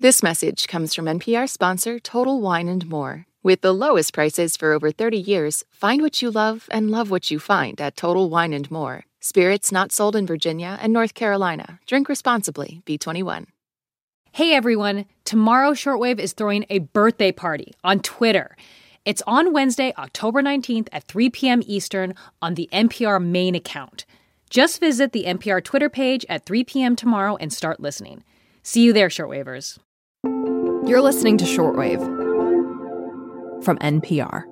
This message comes from NPR sponsor Total Wine and More. With the lowest prices for over 30 years, find what you love and love what you find at Total Wine and More. Spirits not sold in Virginia and North Carolina. Drink responsibly. B21. Hey everyone, tomorrow Shortwave is throwing a birthday party on Twitter. It's on Wednesday, October 19th at 3 p.m. Eastern on the NPR main account. Just visit the NPR Twitter page at 3 p.m. tomorrow and start listening. See you there, Shortwavers. You're listening to Shortwave from NPR.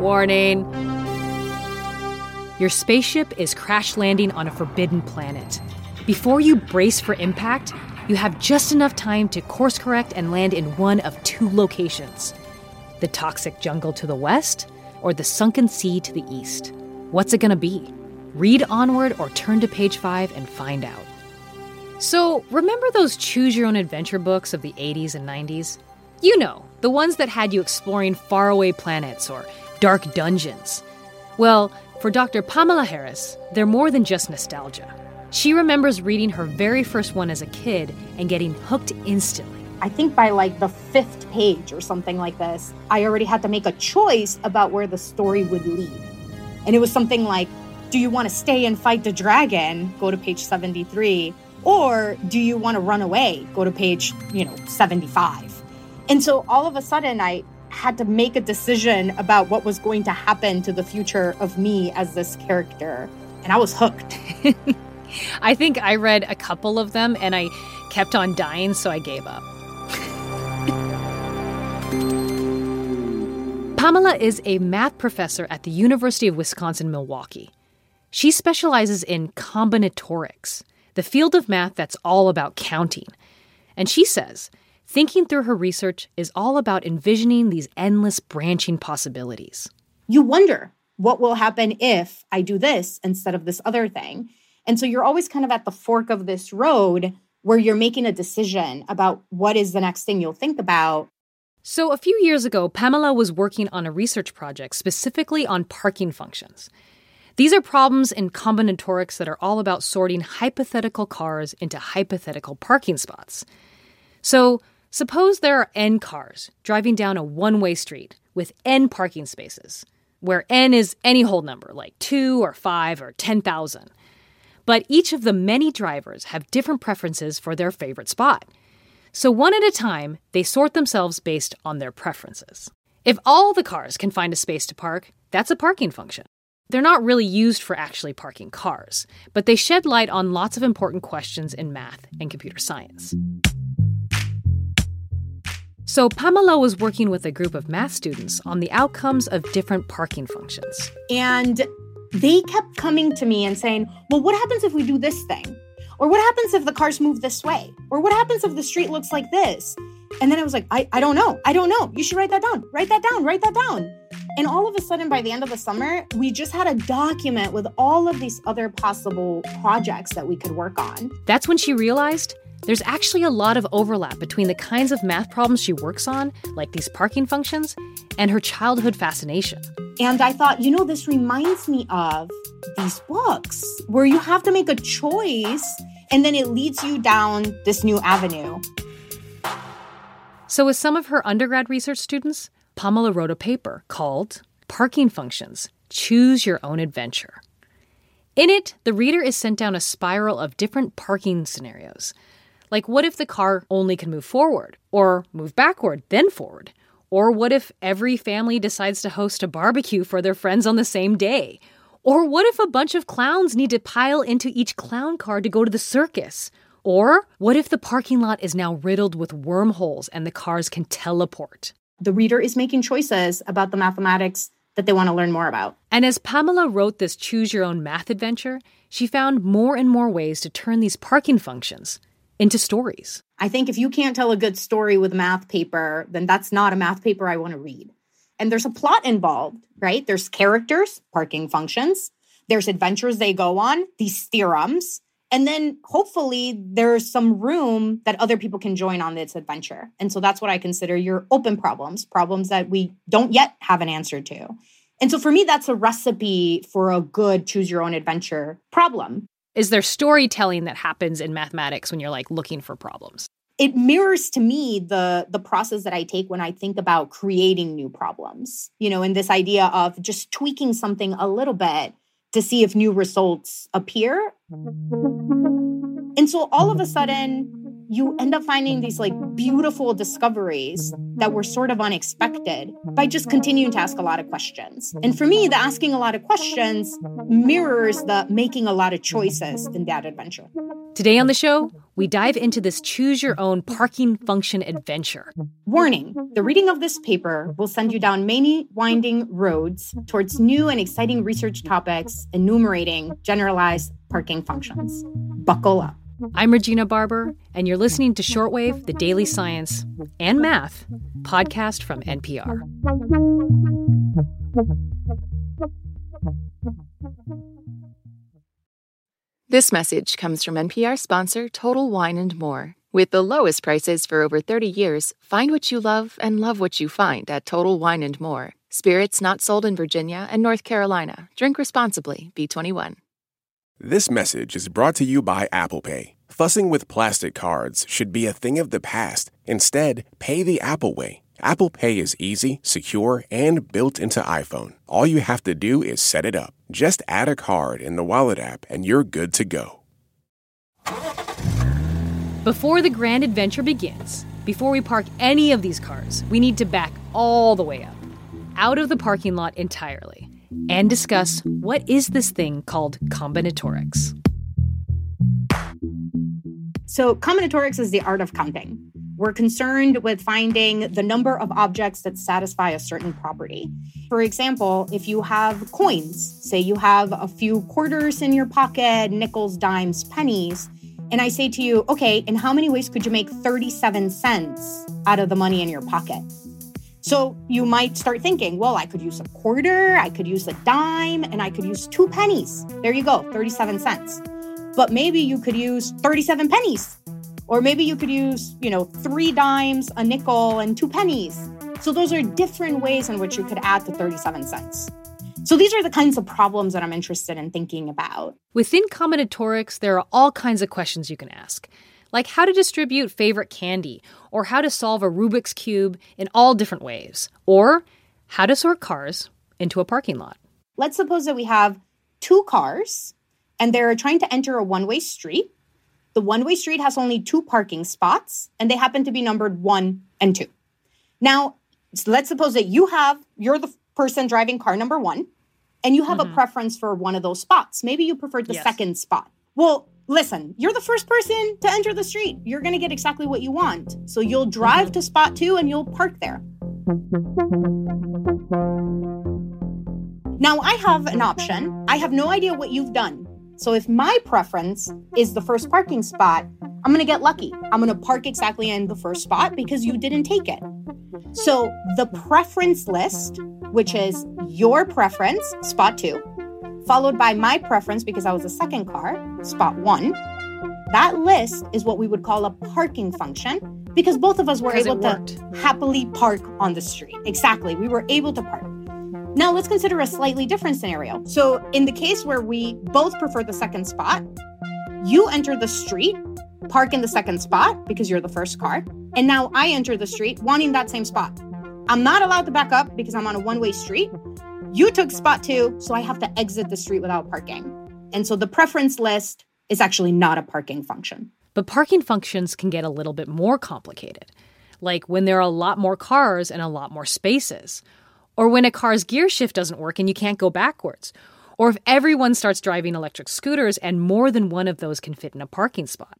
Warning. Your spaceship is crash landing on a forbidden planet. Before you brace for impact, you have just enough time to course correct and land in one of two locations the toxic jungle to the west or the sunken sea to the east. What's it gonna be? Read onward or turn to page five and find out. So, remember those choose your own adventure books of the 80s and 90s? You know, the ones that had you exploring faraway planets or dark dungeons. Well, for Dr. Pamela Harris, they're more than just nostalgia. She remembers reading her very first one as a kid and getting hooked instantly. I think by like the fifth page or something like this, I already had to make a choice about where the story would lead. And it was something like, do you want to stay and fight the dragon? Go to page 73. Or do you want to run away? Go to page, you know, 75. And so all of a sudden, I had to make a decision about what was going to happen to the future of me as this character. And I was hooked. I think I read a couple of them and I kept on dying, so I gave up. Pamela is a math professor at the University of Wisconsin Milwaukee. She specializes in combinatorics, the field of math that's all about counting. And she says thinking through her research is all about envisioning these endless branching possibilities. You wonder what will happen if I do this instead of this other thing. And so you're always kind of at the fork of this road where you're making a decision about what is the next thing you'll think about. So, a few years ago, Pamela was working on a research project specifically on parking functions. These are problems in combinatorics that are all about sorting hypothetical cars into hypothetical parking spots. So, suppose there are n cars driving down a one way street with n parking spaces, where n is any whole number, like 2 or 5 or 10,000. But each of the many drivers have different preferences for their favorite spot. So, one at a time, they sort themselves based on their preferences. If all the cars can find a space to park, that's a parking function. They're not really used for actually parking cars, but they shed light on lots of important questions in math and computer science. So, Pamela was working with a group of math students on the outcomes of different parking functions. And they kept coming to me and saying, Well, what happens if we do this thing? Or what happens if the cars move this way? Or what happens if the street looks like this? And then I was like, I, I don't know. I don't know. You should write that down. Write that down. Write that down. And all of a sudden, by the end of the summer, we just had a document with all of these other possible projects that we could work on. That's when she realized there's actually a lot of overlap between the kinds of math problems she works on, like these parking functions, and her childhood fascination. And I thought, you know, this reminds me of these books where you have to make a choice and then it leads you down this new avenue. So, with some of her undergrad research students, Pamela wrote a paper called Parking Functions Choose Your Own Adventure. In it, the reader is sent down a spiral of different parking scenarios. Like, what if the car only can move forward, or move backward, then forward? Or what if every family decides to host a barbecue for their friends on the same day? Or what if a bunch of clowns need to pile into each clown car to go to the circus? Or what if the parking lot is now riddled with wormholes and the cars can teleport? The reader is making choices about the mathematics that they want to learn more about. And as Pamela wrote this choose your own math adventure, she found more and more ways to turn these parking functions into stories. I think if you can't tell a good story with a math paper, then that's not a math paper I want to read. And there's a plot involved, right? There's characters, parking functions, there's adventures they go on, these theorems, and then hopefully there's some room that other people can join on this adventure. And so that's what I consider your open problems, problems that we don't yet have an answer to. And so for me, that's a recipe for a good choose your own adventure problem. Is there storytelling that happens in mathematics when you're like looking for problems? It mirrors to me the the process that I take when I think about creating new problems. You know, and this idea of just tweaking something a little bit to see if new results appear. And so all of a sudden, you end up finding these like beautiful discoveries that were sort of unexpected by just continuing to ask a lot of questions. And for me, the asking a lot of questions mirrors the making a lot of choices in that adventure. Today on the show, we dive into this choose your own parking function adventure. Warning the reading of this paper will send you down many winding roads towards new and exciting research topics enumerating generalized parking functions. Buckle up. I'm Regina Barber, and you're listening to Shortwave, the daily science and math podcast from NPR. This message comes from NPR sponsor Total Wine and More. With the lowest prices for over 30 years, find what you love and love what you find at Total Wine and More. Spirits not sold in Virginia and North Carolina. Drink responsibly. B21. This message is brought to you by Apple Pay. Fussing with plastic cards should be a thing of the past. Instead, pay the Apple way. Apple Pay is easy, secure, and built into iPhone. All you have to do is set it up. Just add a card in the Wallet app and you're good to go. Before the grand adventure begins, before we park any of these cars, we need to back all the way up, out of the parking lot entirely and discuss what is this thing called combinatorics. So, combinatorics is the art of counting. We're concerned with finding the number of objects that satisfy a certain property. For example, if you have coins, say you have a few quarters in your pocket, nickels, dimes, pennies, and I say to you, okay, in how many ways could you make 37 cents out of the money in your pocket? So you might start thinking, well, I could use a quarter, I could use a dime, and I could use two pennies. There you go, 37 cents. But maybe you could use 37 pennies. Or maybe you could use, you know, three dimes, a nickel, and two pennies. So those are different ways in which you could add to 37 cents. So these are the kinds of problems that I'm interested in thinking about. Within combinatorics, there are all kinds of questions you can ask like how to distribute favorite candy, or how to solve a Rubik's Cube in all different ways, or how to sort cars into a parking lot. Let's suppose that we have two cars and they're trying to enter a one way street. The one way street has only two parking spots and they happen to be numbered one and two. Now, let's suppose that you have, you're the person driving car number one and you have mm-hmm. a preference for one of those spots. Maybe you prefer the yes. second spot. Well, listen, you're the first person to enter the street. You're going to get exactly what you want. So you'll drive to spot two and you'll park there. Now I have an option. I have no idea what you've done. So if my preference is the first parking spot, I'm going to get lucky. I'm going to park exactly in the first spot because you didn't take it. So the preference list, which is your preference, spot two, followed by my preference because I was the second car, spot one. That list is what we would call a parking function because both of us were able to happily park on the street. Exactly. We were able to park. Now let's consider a slightly different scenario. So, in the case where we both prefer the second spot, you enter the street, park in the second spot because you're the first car, and now I enter the street wanting that same spot. I'm not allowed to back up because I'm on a one way street. You took spot two, so I have to exit the street without parking. And so the preference list is actually not a parking function. But parking functions can get a little bit more complicated, like when there are a lot more cars and a lot more spaces, or when a car's gear shift doesn't work and you can't go backwards, or if everyone starts driving electric scooters and more than one of those can fit in a parking spot.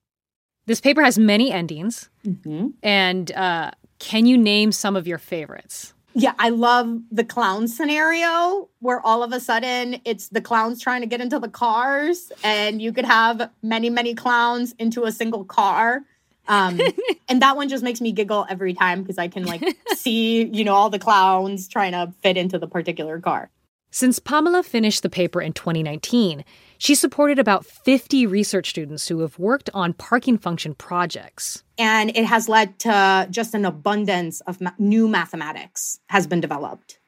This paper has many endings, mm-hmm. and uh, can you name some of your favorites? Yeah, I love the clown scenario where all of a sudden it's the clowns trying to get into the cars, and you could have many, many clowns into a single car. Um, and that one just makes me giggle every time because I can like see, you know, all the clowns trying to fit into the particular car. Since Pamela finished the paper in 2019, she supported about 50 research students who have worked on parking function projects. And it has led to just an abundance of ma- new mathematics has been developed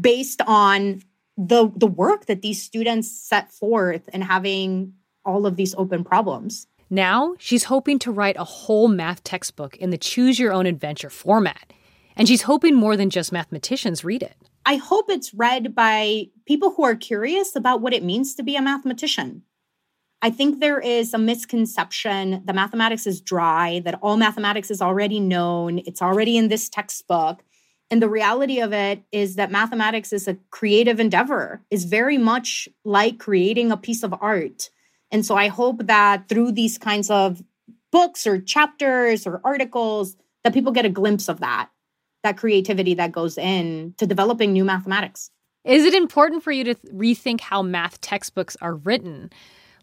based on the the work that these students set forth in having all of these open problems. Now, she's hoping to write a whole math textbook in the choose your own adventure format. And she's hoping more than just mathematicians read it. I hope it's read by people who are curious about what it means to be a mathematician. I think there is a misconception that mathematics is dry, that all mathematics is already known, it's already in this textbook. And the reality of it is that mathematics is a creative endeavor, is very much like creating a piece of art. And so I hope that through these kinds of books or chapters or articles, that people get a glimpse of that, that creativity that goes in to developing new mathematics. Is it important for you to rethink how math textbooks are written?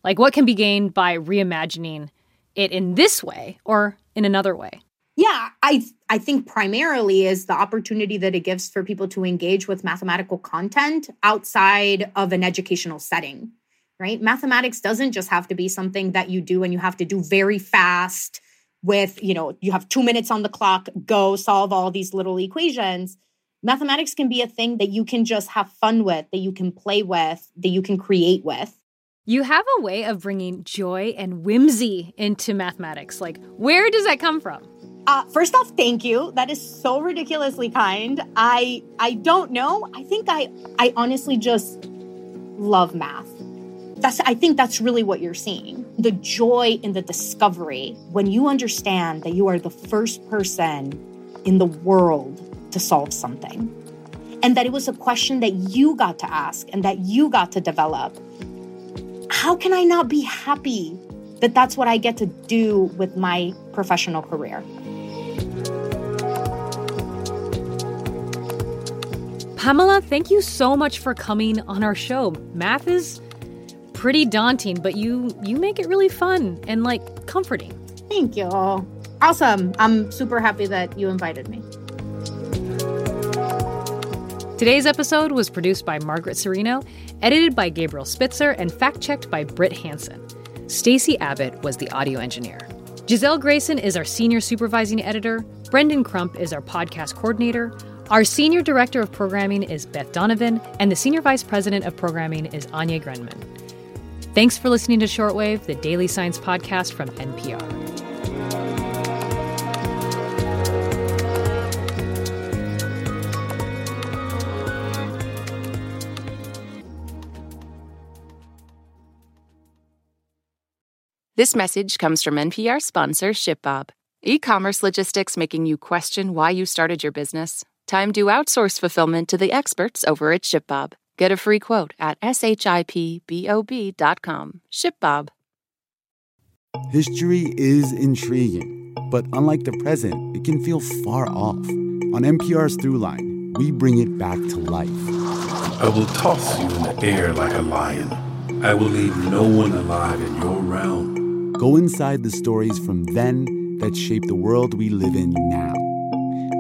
Like what can be gained by reimagining it in this way or in another way? Yeah, I I think primarily is the opportunity that it gives for people to engage with mathematical content outside of an educational setting. Right? Mathematics doesn't just have to be something that you do and you have to do very fast with, you know, you have 2 minutes on the clock, go solve all these little equations. Mathematics can be a thing that you can just have fun with, that you can play with, that you can create with. You have a way of bringing joy and whimsy into mathematics. Like, where does that come from? Uh, first off, thank you. That is so ridiculously kind. I I don't know. I think I I honestly just love math. That's I think that's really what you're seeing. The joy in the discovery when you understand that you are the first person in the world to solve something. And that it was a question that you got to ask and that you got to develop. How can I not be happy that that's what I get to do with my professional career? Pamela, thank you so much for coming on our show. Math is pretty daunting, but you you make it really fun and like comforting. Thank you. All. Awesome. I'm super happy that you invited me. Today's episode was produced by Margaret Cirino, edited by Gabriel Spitzer, and fact-checked by Britt Hanson. Stacy Abbott was the audio engineer. Giselle Grayson is our senior supervising editor. Brendan Crump is our podcast coordinator. Our Senior Director of Programming is Beth Donovan, and the Senior Vice President of Programming is Anya Grundmann. Thanks for listening to Shortwave, the daily science podcast from NPR. This message comes from NPR sponsor ShipBob. E commerce logistics making you question why you started your business? Time to outsource fulfillment to the experts over at ShipBob. Get a free quote at shipbob.com. ShipBob. History is intriguing, but unlike the present, it can feel far off. On NPR's Throughline, we bring it back to life. I will toss you in the air like a lion. I will leave no one alive in your realm. Go inside the stories from then that shape the world we live in now.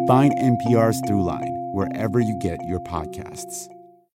Find NPR's Throughline wherever you get your podcasts.